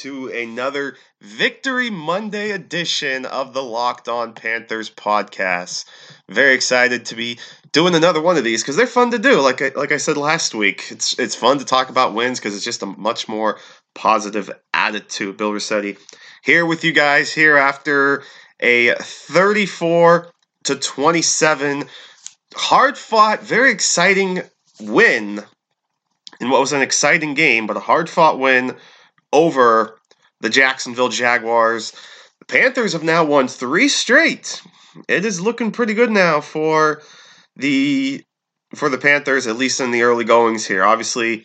to another Victory Monday edition of the Locked On Panthers podcast. Very excited to be doing another one of these because they're fun to do. Like I, like I said last week, it's it's fun to talk about wins because it's just a much more positive attitude. Bill Rossetti here with you guys here after a 34 to 27 hard fought, very exciting win in what was an exciting game, but a hard fought win over the Jacksonville Jaguars. The Panthers have now won three straight. It is looking pretty good now for the for the Panthers, at least in the early goings here. Obviously,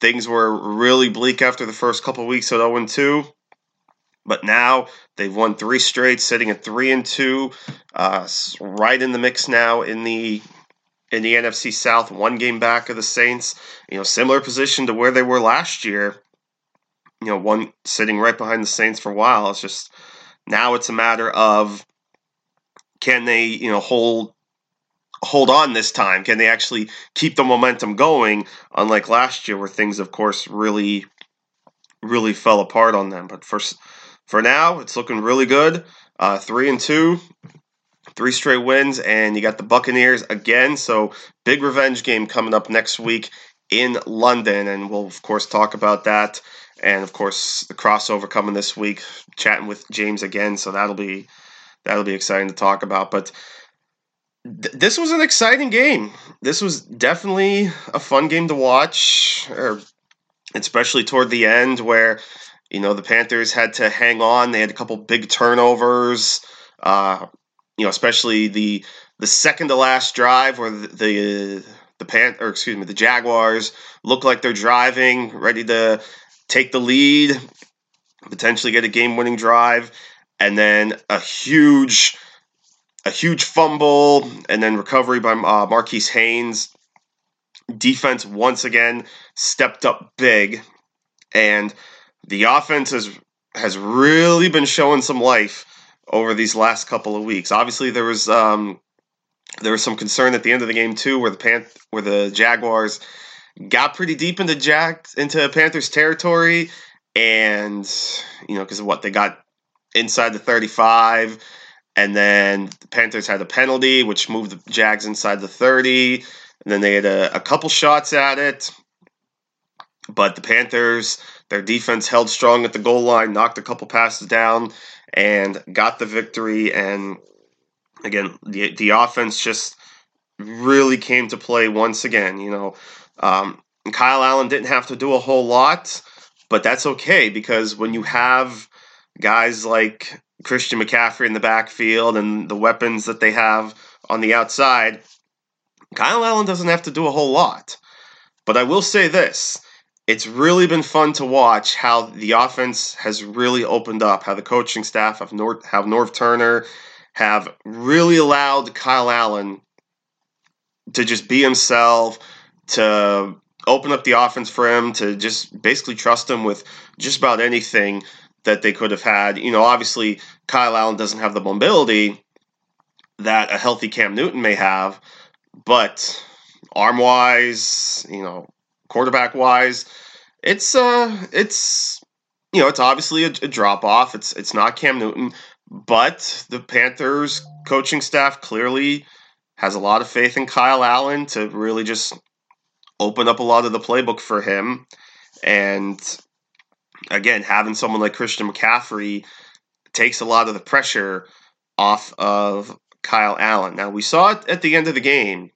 things were really bleak after the first couple weeks at 0 2. But now they've won three straight, sitting at three and two, uh, right in the mix now in the in the NFC South, one game back of the Saints. You know, similar position to where they were last year. You know, one sitting right behind the Saints for a while. It's just now it's a matter of can they, you know, hold hold on this time? Can they actually keep the momentum going? Unlike last year, where things, of course, really, really fell apart on them. But for for now, it's looking really good. Uh, three and two, three straight wins, and you got the Buccaneers again. So big revenge game coming up next week in London, and we'll of course talk about that. And of course, the crossover coming this week, chatting with James again. So that'll be that'll be exciting to talk about. But th- this was an exciting game. This was definitely a fun game to watch, or especially toward the end where you know the Panthers had to hang on. They had a couple big turnovers. Uh, you know, especially the the second to last drive where the the, the Pan or excuse me, the Jaguars look like they're driving, ready to take the lead, potentially get a game winning drive, and then a huge a huge fumble and then recovery by uh, Marquis Haynes. Defense once again stepped up big, and the offense has has really been showing some life over these last couple of weeks. Obviously, there was um, there was some concern at the end of the game too, where the Pan- where the Jaguars got pretty deep into Jack into Panthers territory, and you know because of what they got inside the thirty five. And then the Panthers had a penalty, which moved the Jags inside the 30. And then they had a, a couple shots at it. But the Panthers, their defense held strong at the goal line, knocked a couple passes down, and got the victory. And again, the the offense just really came to play once again. You know, um, Kyle Allen didn't have to do a whole lot, but that's okay because when you have guys like Christian McCaffrey in the backfield and the weapons that they have on the outside, Kyle Allen doesn't have to do a whole lot. But I will say this it's really been fun to watch how the offense has really opened up, how the coaching staff have North, have Norv Turner have really allowed Kyle Allen to just be himself, to open up the offense for him, to just basically trust him with just about anything that they could have had. You know, obviously Kyle Allen doesn't have the mobility that a healthy Cam Newton may have, but arm wise, you know, quarterback wise, it's uh it's you know, it's obviously a, a drop off. It's it's not Cam Newton, but the Panthers coaching staff clearly has a lot of faith in Kyle Allen to really just open up a lot of the playbook for him. And again, having someone like Christian McCaffrey takes a lot of the pressure off of Kyle Allen. Now, we saw it at the end of the game.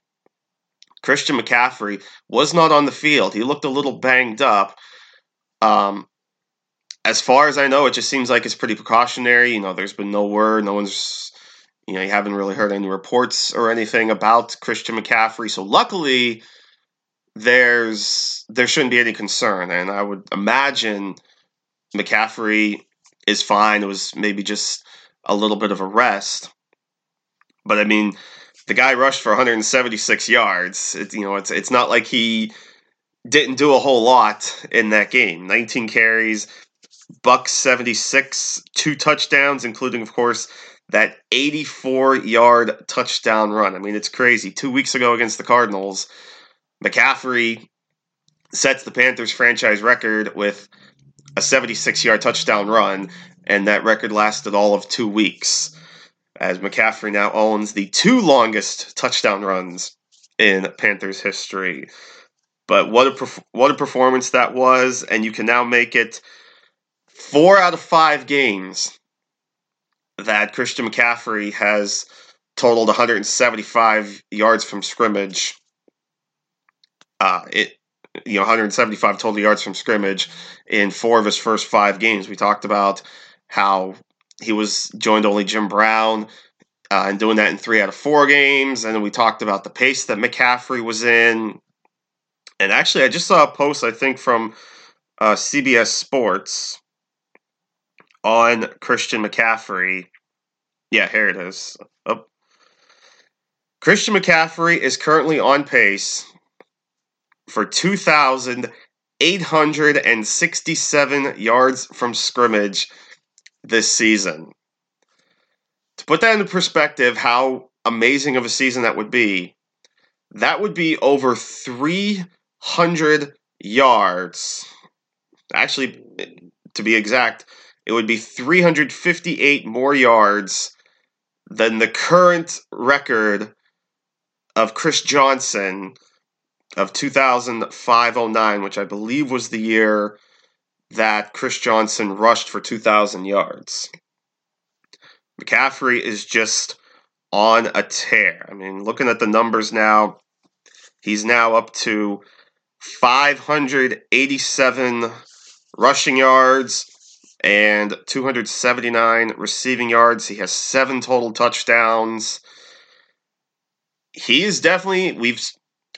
Christian McCaffrey was not on the field. He looked a little banged up. Um, as far as I know, it just seems like it's pretty precautionary. You know, there's been no word, no one's, you know, you haven't really heard any reports or anything about Christian McCaffrey. So luckily, there's there shouldn't be any concern, and I would imagine McCaffrey is fine. It was maybe just a little bit of a rest. But I mean, the guy rushed for 176 yards. It, you know, it's it's not like he didn't do a whole lot in that game. 19 carries, buck 76, two touchdowns, including of course that 84 yard touchdown run. I mean, it's crazy. Two weeks ago against the Cardinals, McCaffrey sets the Panthers franchise record with a 76 yard touchdown run, and that record lasted all of two weeks. As McCaffrey now owns the two longest touchdown runs in Panthers history. But what a what a performance that was, and you can now make it four out of five games that Christian McCaffrey has totaled 175 yards from scrimmage. Uh, it you know 175 total yards from scrimmage in four of his first five games. We talked about how he was joined only Jim Brown uh, and doing that in three out of four games. And then we talked about the pace that McCaffrey was in. And actually, I just saw a post I think from uh, CBS Sports on Christian McCaffrey. Yeah, here it is. Oh. Christian McCaffrey is currently on pace for 2,867 yards from scrimmage this season. To put that into perspective, how amazing of a season that would be, that would be over 300 yards. Actually, to be exact, it would be 358 more yards than the current record of Chris Johnson of 2005 which I believe was the year that Chris Johnson rushed for 2,000 yards. McCaffrey is just on a tear. I mean, looking at the numbers now, he's now up to 587 rushing yards and 279 receiving yards. He has seven total touchdowns. He is definitely, we've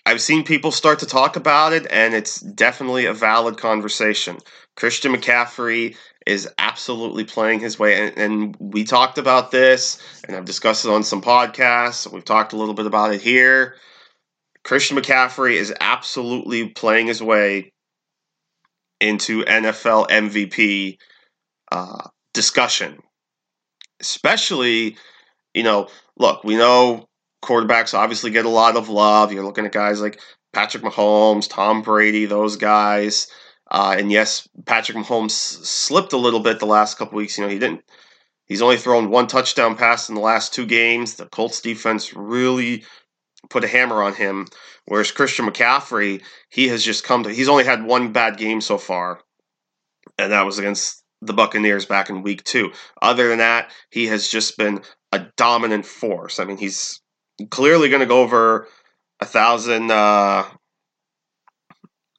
I've seen people start to talk about it, and it's definitely a valid conversation. Christian McCaffrey is absolutely playing his way, and, and, we talked about this, and I've discussed it on some podcasts. We've talked a little bit about it here. Christian McCaffrey is absolutely playing his way into NFL MVP uh, discussion, especially, you know, look, we know quarterbacks obviously get a lot of love. You're looking at guys like Patrick Mahomes, Tom Brady, those guys. Uh, and yes, Patrick Mahomes slipped a little bit the last couple weeks. You know, he didn't. He's only thrown one touchdown pass in the last two games. The Colts defense really put a hammer on him. Whereas Christian McCaffrey, he has just come to. He's only had one bad game so far, and that was against the Buccaneers back in Week Two. Other than that, he has just been a dominant force. I mean, he's clearly going to go over a thousand uh,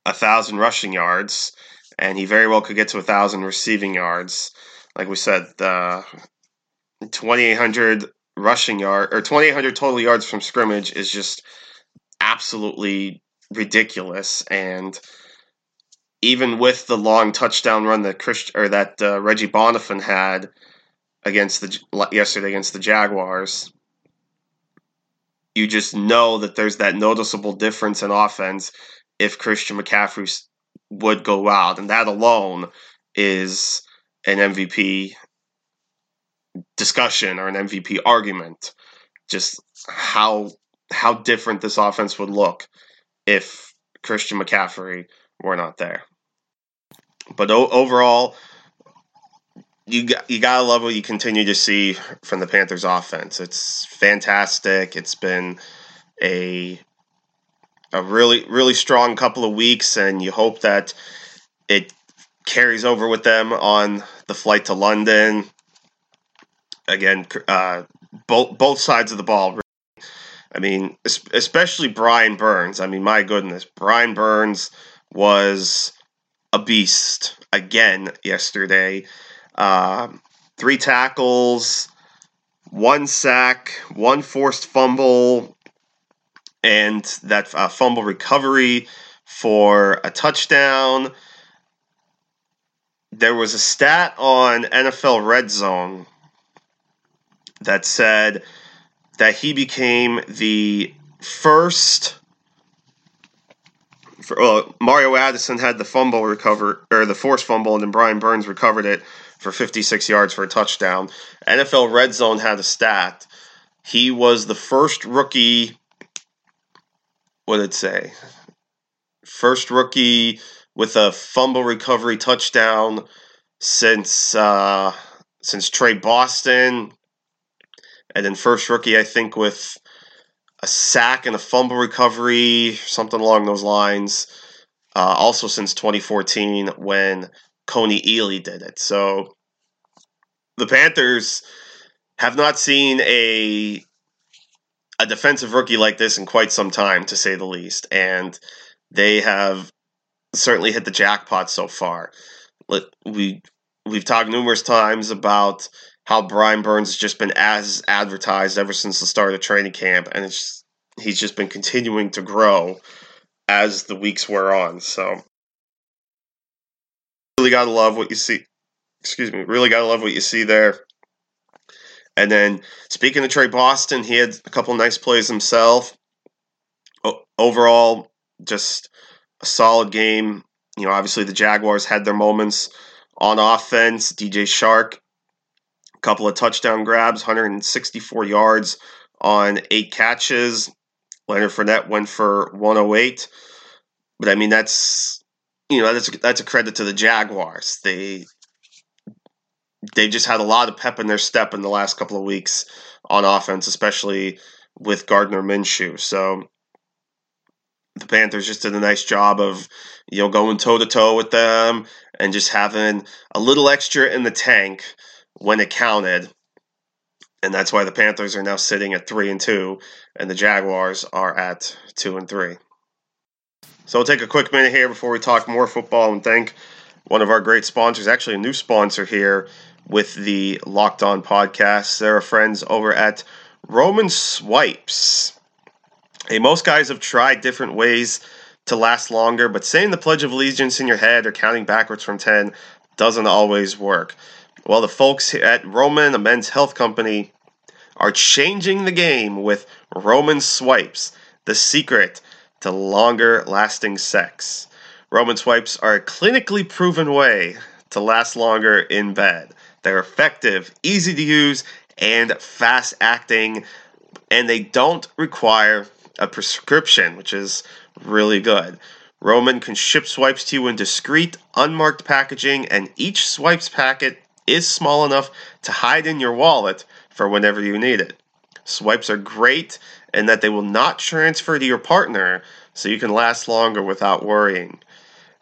a thousand rushing yards, and he very well could get to a thousand receiving yards. Like we said, uh, twenty eight hundred rushing yard or twenty eight hundred total yards from scrimmage is just absolutely ridiculous. And even with the long touchdown run that Chris or that uh, Reggie Bonnafon had against the yesterday against the Jaguars, you just know that there's that noticeable difference in offense if Christian McCaffrey would go out, and that alone is an MVP discussion or an MVP argument. Just how how different this offense would look if Christian McCaffrey were not there. But o- overall, you got, you gotta love what you continue to see from the Panthers offense. It's fantastic. It's been a a really really strong couple of weeks, and you hope that it carries over with them on the flight to London. Again, uh, both both sides of the ball. I mean, especially Brian Burns. I mean, my goodness, Brian Burns was a beast again yesterday. Uh, three tackles, one sack, one forced fumble, and that uh, fumble recovery for a touchdown. there was a stat on NFL Red Zone that said that he became the first. For, well, Mario Addison had the fumble recover or the forced fumble, and then Brian Burns recovered it for 56 yards for a touchdown. NFL Red Zone had a stat. He was the first rookie. What did it say? First rookie with a fumble recovery touchdown since uh, since Tre Boston, and then first rookie I think with a sack and a fumble recovery, something along those lines. Uh, also since 2014 when Kony Ealy did it. So the Panthers have not seen a a defensive rookie like this in quite some time, to say the least, and they have certainly hit the jackpot so far. We we've talked numerous times about how Brian Burns has just been as advertised ever since the start of training camp, and it's he's just been continuing to grow as the weeks wear on. So really gotta love what you see. Excuse me, really gotta love what you see there. And then speaking of Tre Boston, he had a couple nice plays himself. O- overall, just a solid game. You know, obviously the Jaguars had their moments on offense. DJ Chark, a couple of touchdown grabs, 164 yards on eight catches. Leonard Fournette went for 108. But I mean, that's you know that's that's a credit to the Jaguars. They they just had a lot of pep in their step in the last couple of weeks on offense, especially with Gardner Minshew. So the Panthers just did a nice job of you know going toe to toe with them and just having a little extra in the tank when it counted. And that's why the Panthers are now sitting at three and two, and the Jaguars are at two and three. So we'll take a quick minute here before we talk more football and thank one of our great sponsors, actually a new sponsor here with the Locked On podcast. They're friends over at Roman Swipes. Hey, most guys have tried different ways to last longer, but saying the Pledge of Allegiance in your head or counting backwards from 10 doesn't always work. Well, the folks at Roman, a men's health company, are changing the game with Roman Swipes, the secret to longer lasting sex. Roman Swipes are a clinically proven way to last longer in bed. They're effective, easy to use, and fast acting, and they don't require a prescription, which is really good. Roman can ship swipes to you in discreet, unmarked packaging, and each swipes packet is small enough to hide in your wallet for whenever you need it. Swipes are great in that they will not transfer to your partner, so you can last longer without worrying.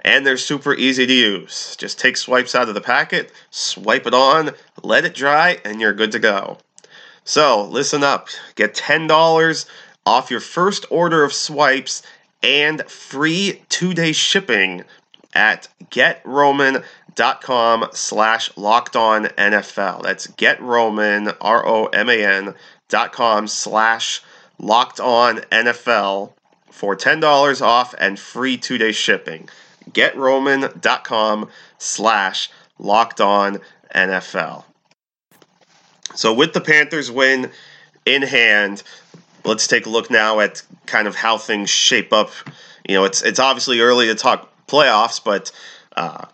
And they're super easy to use. Just take swipes out of the packet, swipe it on, let it dry, and you're good to go. So, listen up. Get $10 off your first order of swipes and free two-day shipping at getroman.com slash locked on NFL. That's getroman, R-O-M-A-N dot com slash locked on NFL for $10 off and free two-day shipping. getroman.com slash locked on NFL. So with the Panthers win in hand, let's take a look now at kind of how things shape up. You know, it's it's obviously early to talk playoffs, but uh,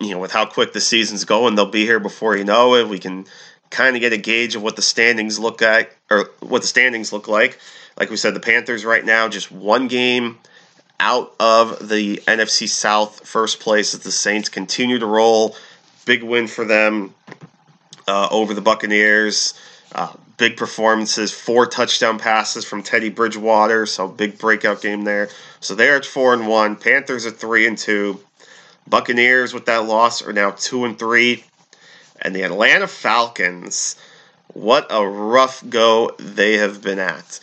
you know, with how quick the season's going, they'll be here before you know it. We can kind of get a gauge of what the standings look like, or what the standings look like. Like we said, the Panthers right now just one game out of the NFC South first place as the Saints continue to roll. Big win for them uh, over the Buccaneers. Uh, big performances, four touchdown passes from Teddy Bridgewater, so big breakout game there. So they're at four and one. Panthers at three and two. Buccaneers with that loss are now two and three, and the Atlanta Falcons. What a rough go they have been at.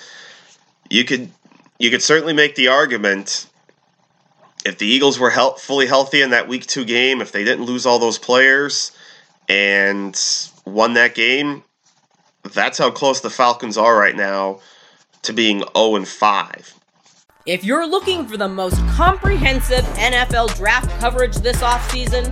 You could you could certainly make the argument if the Eagles were health, fully healthy in that week two game, if they didn't lose all those players and won that game, that's how close the Falcons are right now to being 0 and 5. If you're looking for the most comprehensive NFL draft coverage this offseason,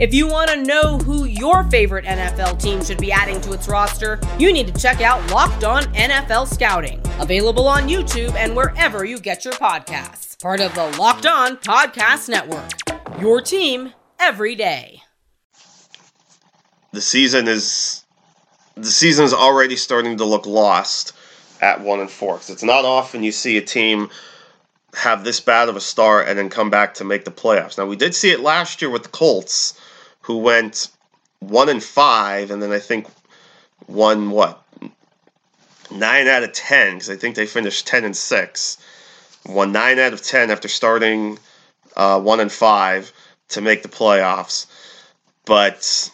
If you want to know who your favorite NFL team should be adding to its roster, you need to check out Locked On NFL Scouting, available on YouTube and wherever you get your podcasts. Part of the Locked On Podcast Network. Your team every day. The season is the season is already starting to look lost at one and four. Cause it's not often you see a team have this bad of a start and then come back to make the playoffs. Now we did see it last year with the Colts who went one and five, and then I think won what nine out of ten because I think they finished ten and six. Won nine out of ten after starting uh, one and five to make the playoffs, but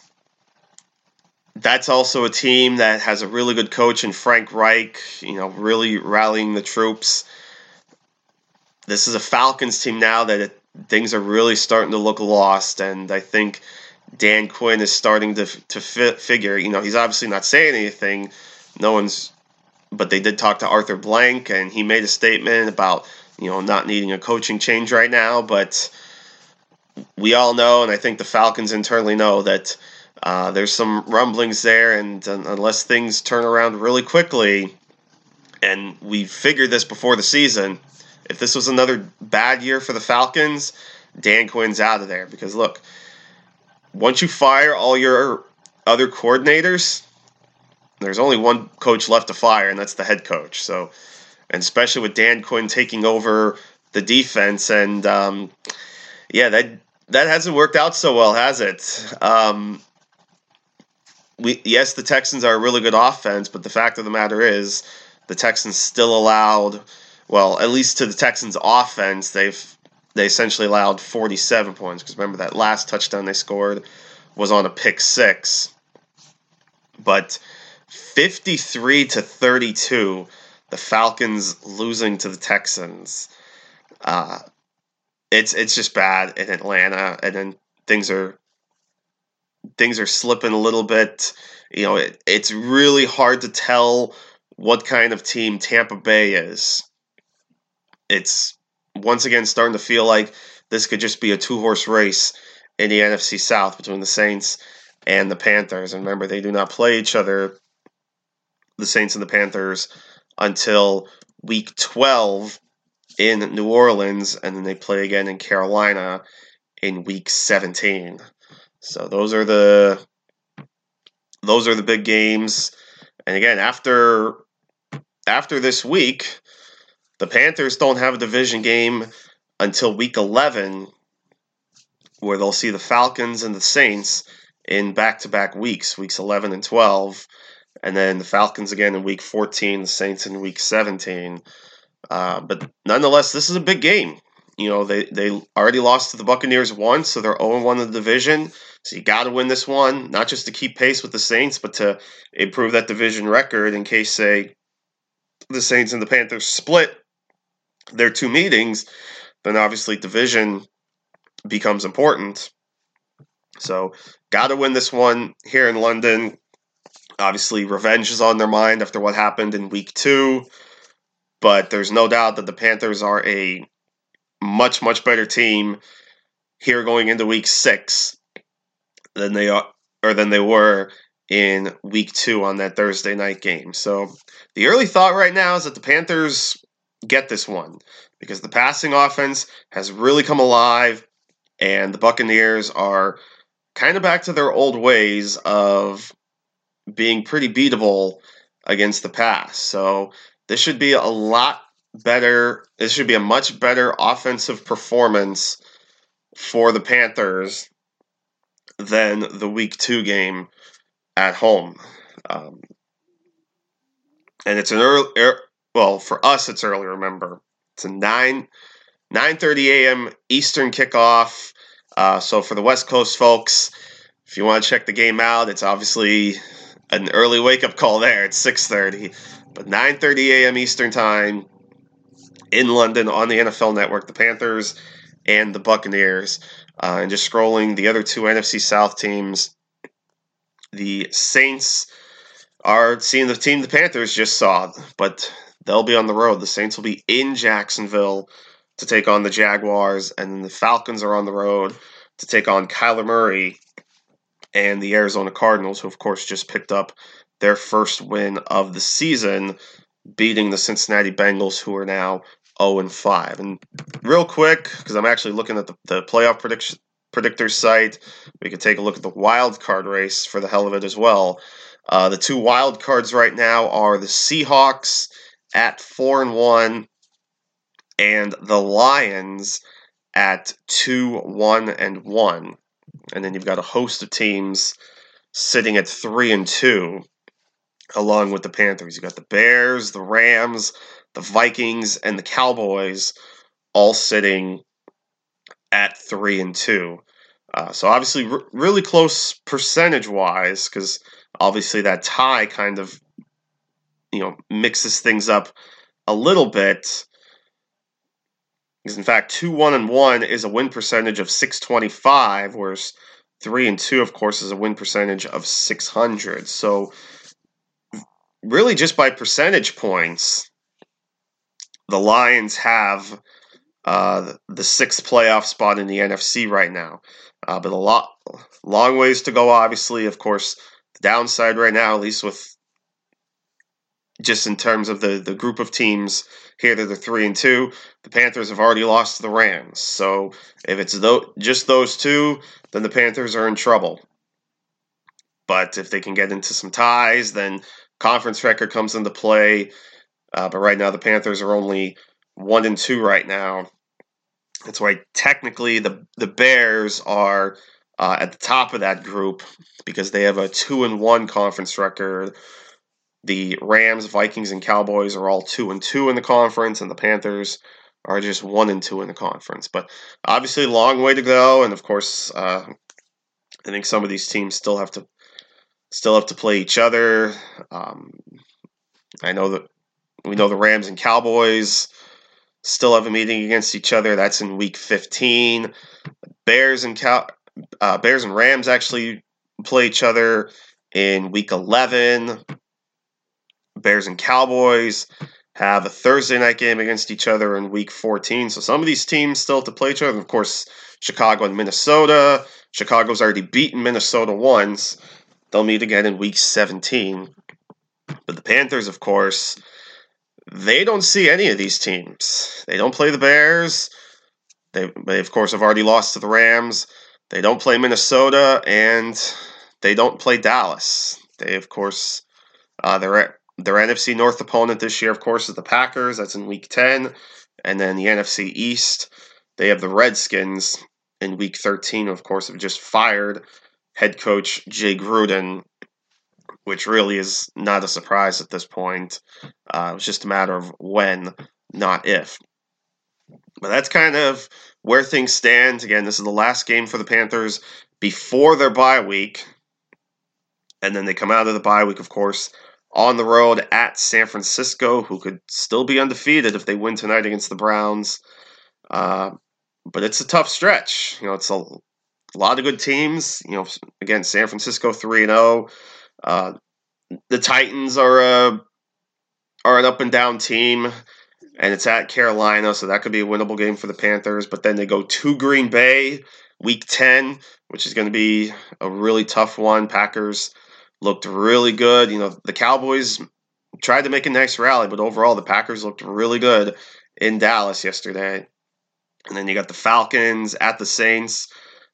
that's also a team that has a really good coach in Frank Reich. You know, really rallying the troops. This is a Falcons team now that it, things are really starting to look lost, and I think Dan Quinn is starting to to fi- figure. You know, he's obviously not saying anything. No one's, but they did talk to Arthur Blank, and he made a statement about you know not needing a coaching change right now. But we all know, and I think the Falcons internally know that uh, there's some rumblings there, and uh, unless things turn around really quickly, and we figured this before the season, if this was another bad year for the Falcons, Dan Quinn's out of there because look once you fire all your other coordinators, there's only one coach left to fire, and that's the head coach. So, and especially with Dan Quinn taking over the defense, and um, yeah, that that hasn't worked out so well, has it? Um, we yes, the Texans are a really good offense, but the fact of the matter is, the Texans still allowed, well, at least to the Texans' offense, they've they essentially allowed 47 points because remember that last touchdown they scored was on a pick six. But 53 to 32, the Falcons losing to the Texans. Uh, it's it's just bad in Atlanta, and then things are things are slipping a little bit. You know, it, it's really hard to tell what kind of team Tampa Bay is. It's once again starting to feel like this could just be a two horse race in the NFC South between the Saints and the Panthers. And remember, they do not play each other, the Saints and the Panthers, until week 12 in New Orleans, and then they play again in Carolina in week 17. So those are the those are the big games. And again, after after this week, the Panthers don't have a division game until week 11, where they'll see the Falcons and the Saints in back to back weeks, weeks 11 and 12. And then the Falcons again in week 14, the Saints in week 17. Uh, but nonetheless, this is a big game. You know, they, they already lost to the Buccaneers once, so they're 0 1 in the division. So you got to win this one, not just to keep pace with the Saints, but to improve that division record in case, say, the Saints and the Panthers split their two meetings, then obviously division becomes important. So, got to win this one here in London. Obviously, revenge is on their mind after what happened in week two, but there's no doubt that the Panthers are a much, much better team here going into week six than they are or than they were in week two on that Thursday night game. So the early thought right now is that the Panthers get this one because the passing offense has really come alive and the Buccaneers are kind of back to their old ways of being pretty beatable against the pass. So this should be a lot better. This should be a much better offensive performance for the Panthers than the week two game at home. Um, and it's an early, well, for us, it's early. Remember, it's a nine nine thirty a.m. Eastern kickoff. Uh, so for the West Coast folks, if you want to check the game out, it's obviously an early wake up call there. It's six thirty, but nine thirty a.m. Eastern time in London on the NFL Network. The Panthers and the Buccaneers. Uh, and just scrolling the other two NFC South teams, the Saints are seeing the team the Panthers just saw, but they'll be on the road. The Saints will be in Jacksonville to take on the Jaguars, and then the Falcons are on the road to take on Kyler Murray and the Arizona Cardinals, who of course just picked up their first win of the season, beating the Cincinnati Bengals, who are now 0 and 5. And real quick, because I'm actually looking at the, the playoff prediction predictor site, we could take a look at the wild card race for the hell of it as well. Uh, the two wild cards right now are the Seahawks at four and one, and the Lions at two one and one, and then you've got a host of teams sitting at three and two, along with the Panthers. You've got the Bears, the Rams, the Vikings, and the Cowboys, all sitting at three and two. Uh, so obviously, r- really close percentage wise, because obviously that tie kind of you know mixes things up a little bit. Because in fact, two one and one is a win percentage of six twenty five, whereas three and two, of course, is a win percentage of six hundred. So really, just by percentage points, the Lions have uh, the sixth playoff spot in the NFC right now. Uh, but a lot, long ways to go. Obviously, of course, the downside right now, at least with just in terms of the the group of teams here that are three and two, the Panthers have already lost to the Rams. So if it's th- just those two, then the Panthers are in trouble. But if they can get into some ties, then conference record comes into play. Uh, but right now, the Panthers are only one and two right now. That's why technically the the Bears are uh, at the top of that group because they have a two and one conference record. The Rams, Vikings, and Cowboys are all two and two in the conference, and the Panthers are just one and two in the conference. But obviously, long way to go, and of course, uh, I think some of these teams still have to still have to play each other. Um, I know that we know the Rams and Cowboys still have a meeting against each other. That's in Week 15. Bears and Cow- uh, Bears and Rams actually play each other in Week 11. Bears and Cowboys have a Thursday night game against each other in Week 14. So some of these teams still have to play each other. And of course, Chicago and Minnesota. Chicago's already beaten Minnesota once. They'll meet again in Week 17. But the Panthers, of course, they don't see any of these teams. They don't play the Bears. They, they of course, have already lost to the Rams. They don't play Minnesota, and they don't play Dallas. They, of course, uh, their their NFC North opponent this year, of course, is the Packers. That's in Week 10. And then the NFC East, they have the Redskins in Week 13, of course, have just fired head coach Jay Gruden which really is not a surprise at this point. Uh, it's just a matter of when, not if. But that's kind of where things stand. Again, this is the last game for the Panthers before their bye week. And then they come out of the bye week, of course, on the road at San Francisco, who could still be undefeated if they win tonight against the Browns. Uh, but it's a tough stretch. You know, it's a, lot of good teams. You know, again, San Francisco 3 and 0. Uh, the Titans are a are an up and down team, and it's at Carolina, so that could be a winnable game for the Panthers. But then they go to Green Bay, Week Ten, which is going to be a really tough one. Packers looked really good. You know, the Cowboys tried to make a nice rally, but overall, the Packers looked really good in Dallas yesterday. And then you got the Falcons at the Saints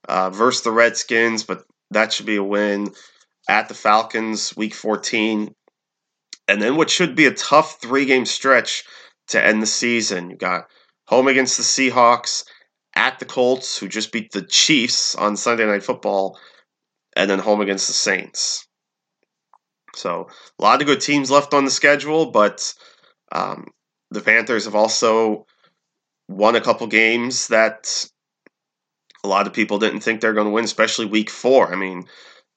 uh, versus the Redskins, but that should be a win at the Falcons week 14. And then what should be a tough three game stretch to end the season. You got home against the Seahawks, at the Colts, who just beat the Chiefs on Sunday Night Football, and then home against the Saints. So a lot of good teams left on the schedule, but um, the Panthers have also won a couple games that a lot of people didn't think they're going to win, especially week four. I mean,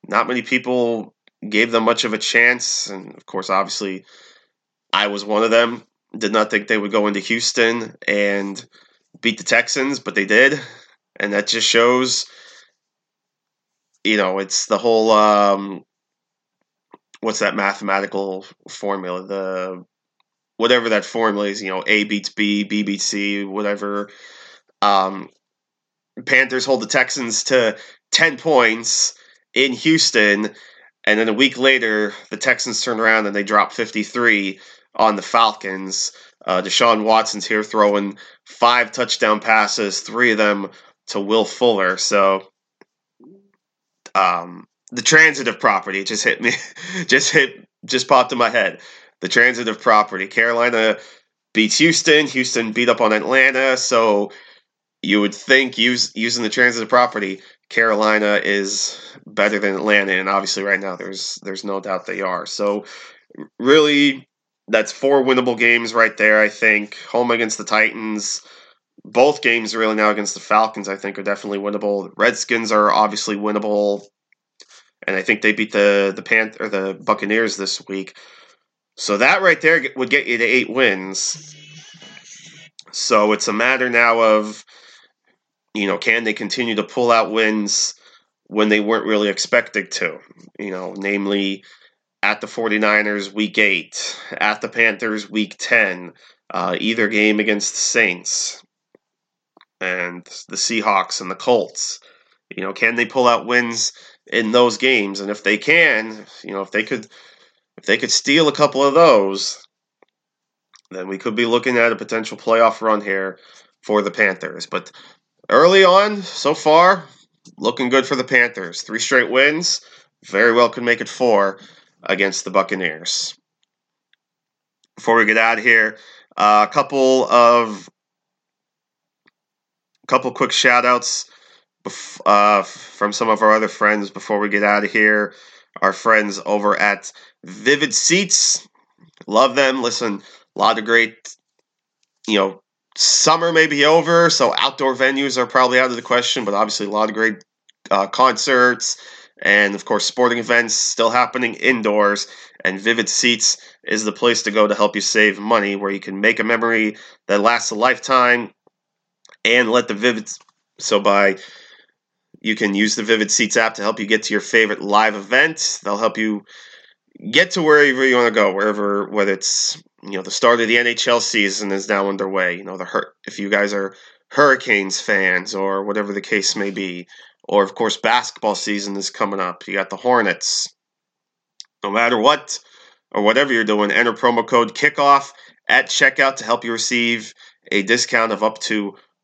not many people gave them much of a chance. And of course, obviously, I was one of them. Did not think they would go into Houston and beat the Texans, but they did, and that just shows. You know, it's the whole um, what's that mathematical formula? The whatever that formula is, you know, A beats B, B beats C, whatever. Um, Panthers hold the Texans to 10 points in Houston, and then a week later, the Texans turn around and they drop 53 on the Falcons. Uh, Deshaun Watson's here throwing five touchdown passes, three of them to Will Fuller. So, um, the transitive property just hit me, just hit, just popped in my head. The transitive property. Carolina beats Houston. Houston beat up on Atlanta. So you would think use, using the transitive property, Carolina is better than Atlanta, and obviously right now there's there's no doubt they are. So really, that's four winnable games right there. I think home against the Titans. Both games really now against the Falcons, I think, are definitely winnable. Redskins are obviously winnable, and I think they beat the the Panth- or the Buccaneers this week. So that right there would get you to eight wins. So it's a matter now of, you know, can they continue to pull out wins when they weren't really expected to? You know, namely at the 49ers week 8, at the Panthers week 10, uh, either game against the Saints and the Seahawks and the Colts. You know, can they pull out wins in those games? And if they can, you know, if they could if they could steal a couple of those, then we could be looking at a potential playoff run here for the Panthers. But early on, so far, looking good for the Panthers. Three straight wins, very well could make it four against the Buccaneers. Before we get out of here, uh, a couple of couple quick shout outs uh, from some of our other friends before we get out of here. Our friends over at Vivid Seats, love them. Listen, a lot of great, you know, summer may be over, so outdoor venues are probably out of the question, but obviously a lot of great uh, concerts and of course sporting events still happening indoors and vivid seats is the place to go to help you save money where you can make a memory that lasts a lifetime and let the vivid so by you can use the vivid seats app to help you get to your favorite live event they'll help you get to wherever you want to go wherever whether it's you know the start of the nhl season is now underway you know the hurt if you guys are hurricanes fans or whatever the case may be or, of course, basketball season is coming up. You got the Hornets. No matter what or whatever you're doing, enter promo code KICKOFF at checkout to help you receive a discount of up to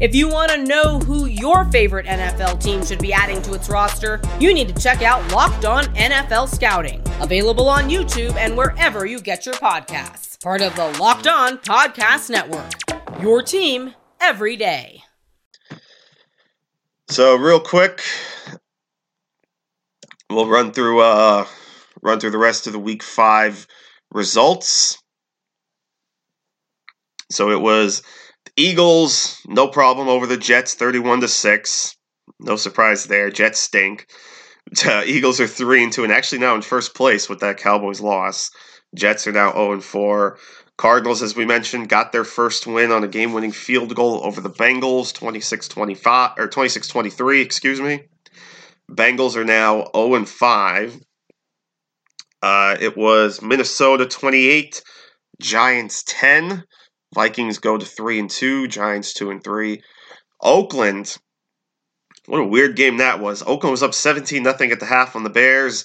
If you want to know who your favorite NFL team should be adding to its roster, you need to check out Locked On NFL Scouting, available on YouTube and wherever you get your podcasts. Part of the Locked On Podcast Network. Your team every day. So real quick, we'll run through uh run through the rest of the week five results. So it was Eagles, no problem over the Jets, thirty-one to six. No surprise there. Jets stink. Uh, Eagles are three and two, and actually now in first place with that Cowboys loss. Jets are now zero and four. Cardinals, as we mentioned, got their first win on a game-winning field goal over the Bengals, 26-25 or 26-23, excuse me. Bengals are now 0 and 5. Uh, it was Minnesota 28, Giants 10. Vikings go to 3 and 2, Giants 2 and 3. Oakland what a weird game that was. Oakland was up 17 nothing at the half on the Bears.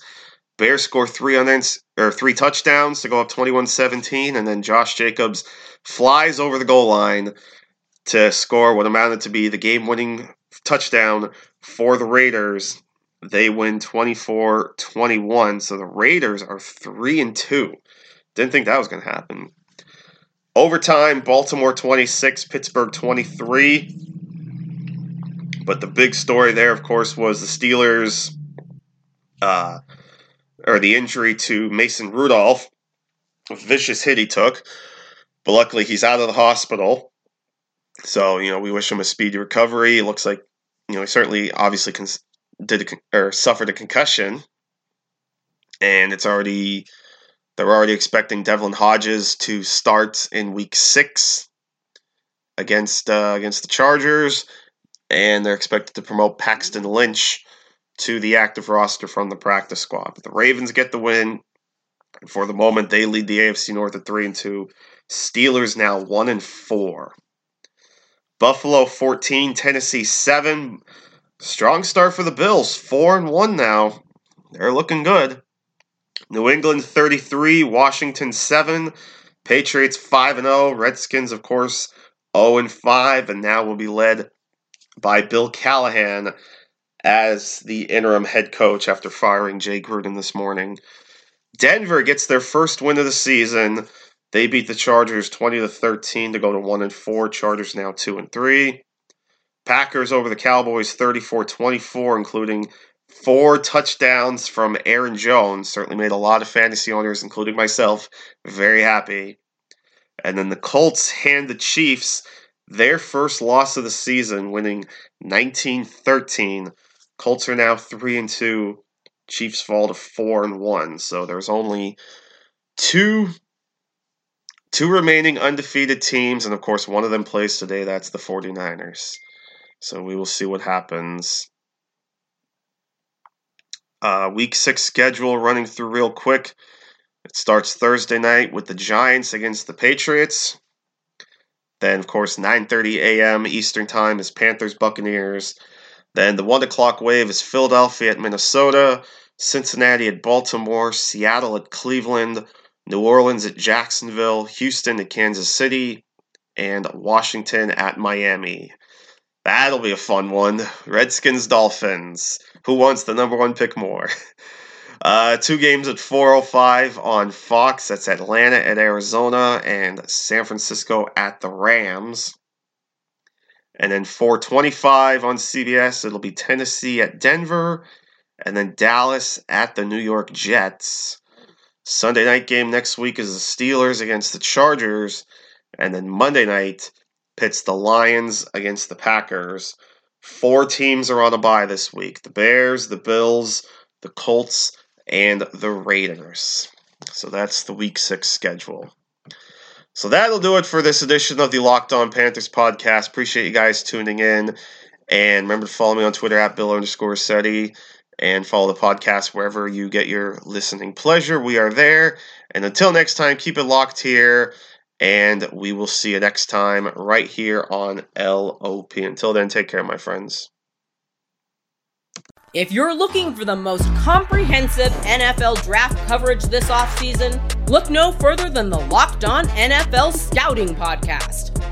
Bears score three or three touchdowns to go up 21-17 and then Josh Jacobs flies over the goal line to score what amounted to be the game-winning touchdown for the Raiders. They win 24-21, so the Raiders are 3 and 2. Didn't think that was going to happen. Overtime, Baltimore 26, Pittsburgh 23. But the big story there, of course, was the Steelers, uh, or the injury to Mason Rudolph, vicious hit he took. But luckily, he's out of the hospital. So, you know, we wish him a speedy recovery. It looks like, you know, he certainly obviously cons- did a con- or suffered a concussion. And it's already, they're already expecting Devlin Hodges to start in week six against uh, against the Chargers, and they're expected to promote Paxton Lynch to the active roster from the practice squad. But the Ravens get the win. For the moment, they lead the AFC North at three and two. Steelers now one and four. Buffalo 14, Tennessee 7. Strong start for the Bills, 4 and 1 now. They're looking good. New England 33, Washington 7, Patriots 5 and 0, Redskins of course 0 and 5 and now will be led by Bill Callahan as the interim head coach after firing Jay Gruden this morning. Denver gets their first win of the season. They beat the Chargers 20 to 13 to go to 1 and 4. Chargers now 2 and 3. Packers over the Cowboys 34-24 including four touchdowns from Aaron Jones. Certainly made a lot of fantasy owners including myself very happy. And then the Colts hand the Chiefs their first loss of the season, winning 19-13. Colts are now 3 and 2. Chiefs fall to 4 and 1. So there's only two two remaining undefeated teams and of course one of them plays today, that's the 49ers. So we will see what happens. Uh, week 6 schedule running through real quick. It starts Thursday night with the Giants against the Patriots. Then, of course, 9:30 a.m. Eastern Time is Panthers Buccaneers. Then the one o'clock wave is Philadelphia at Minnesota, Cincinnati at Baltimore, Seattle at Cleveland, New Orleans at Jacksonville, Houston at Kansas City, and Washington at Miami. That'll be a fun one. Redskins Dolphins. Who wants the number one pick more? Uh, two games at 4:05 on Fox. That's Atlanta at Arizona and San Francisco at the Rams. And then 4:25 on CBS. It'll be Tennessee at Denver, and then Dallas at the New York Jets. Sunday night game next week is the Steelers against the Chargers, and then Monday night pits the Lions against the Packers. Four teams are on a bye this week: the Bears, the Bills, the Colts, and the Raiders. So that's the week six schedule. So that'll do it for this edition of the Locked On Panthers podcast. Appreciate you guys tuning in. And remember to follow me on Twitter at Bill underscore SETI and follow the podcast wherever you get your listening pleasure. We are there. And until next time, keep it locked here. And we will see you next time right here on LOP. Until then, take care, my friends. If you're looking for the most comprehensive NFL draft coverage this offseason, look no further than the Locked On NFL Scouting Podcast.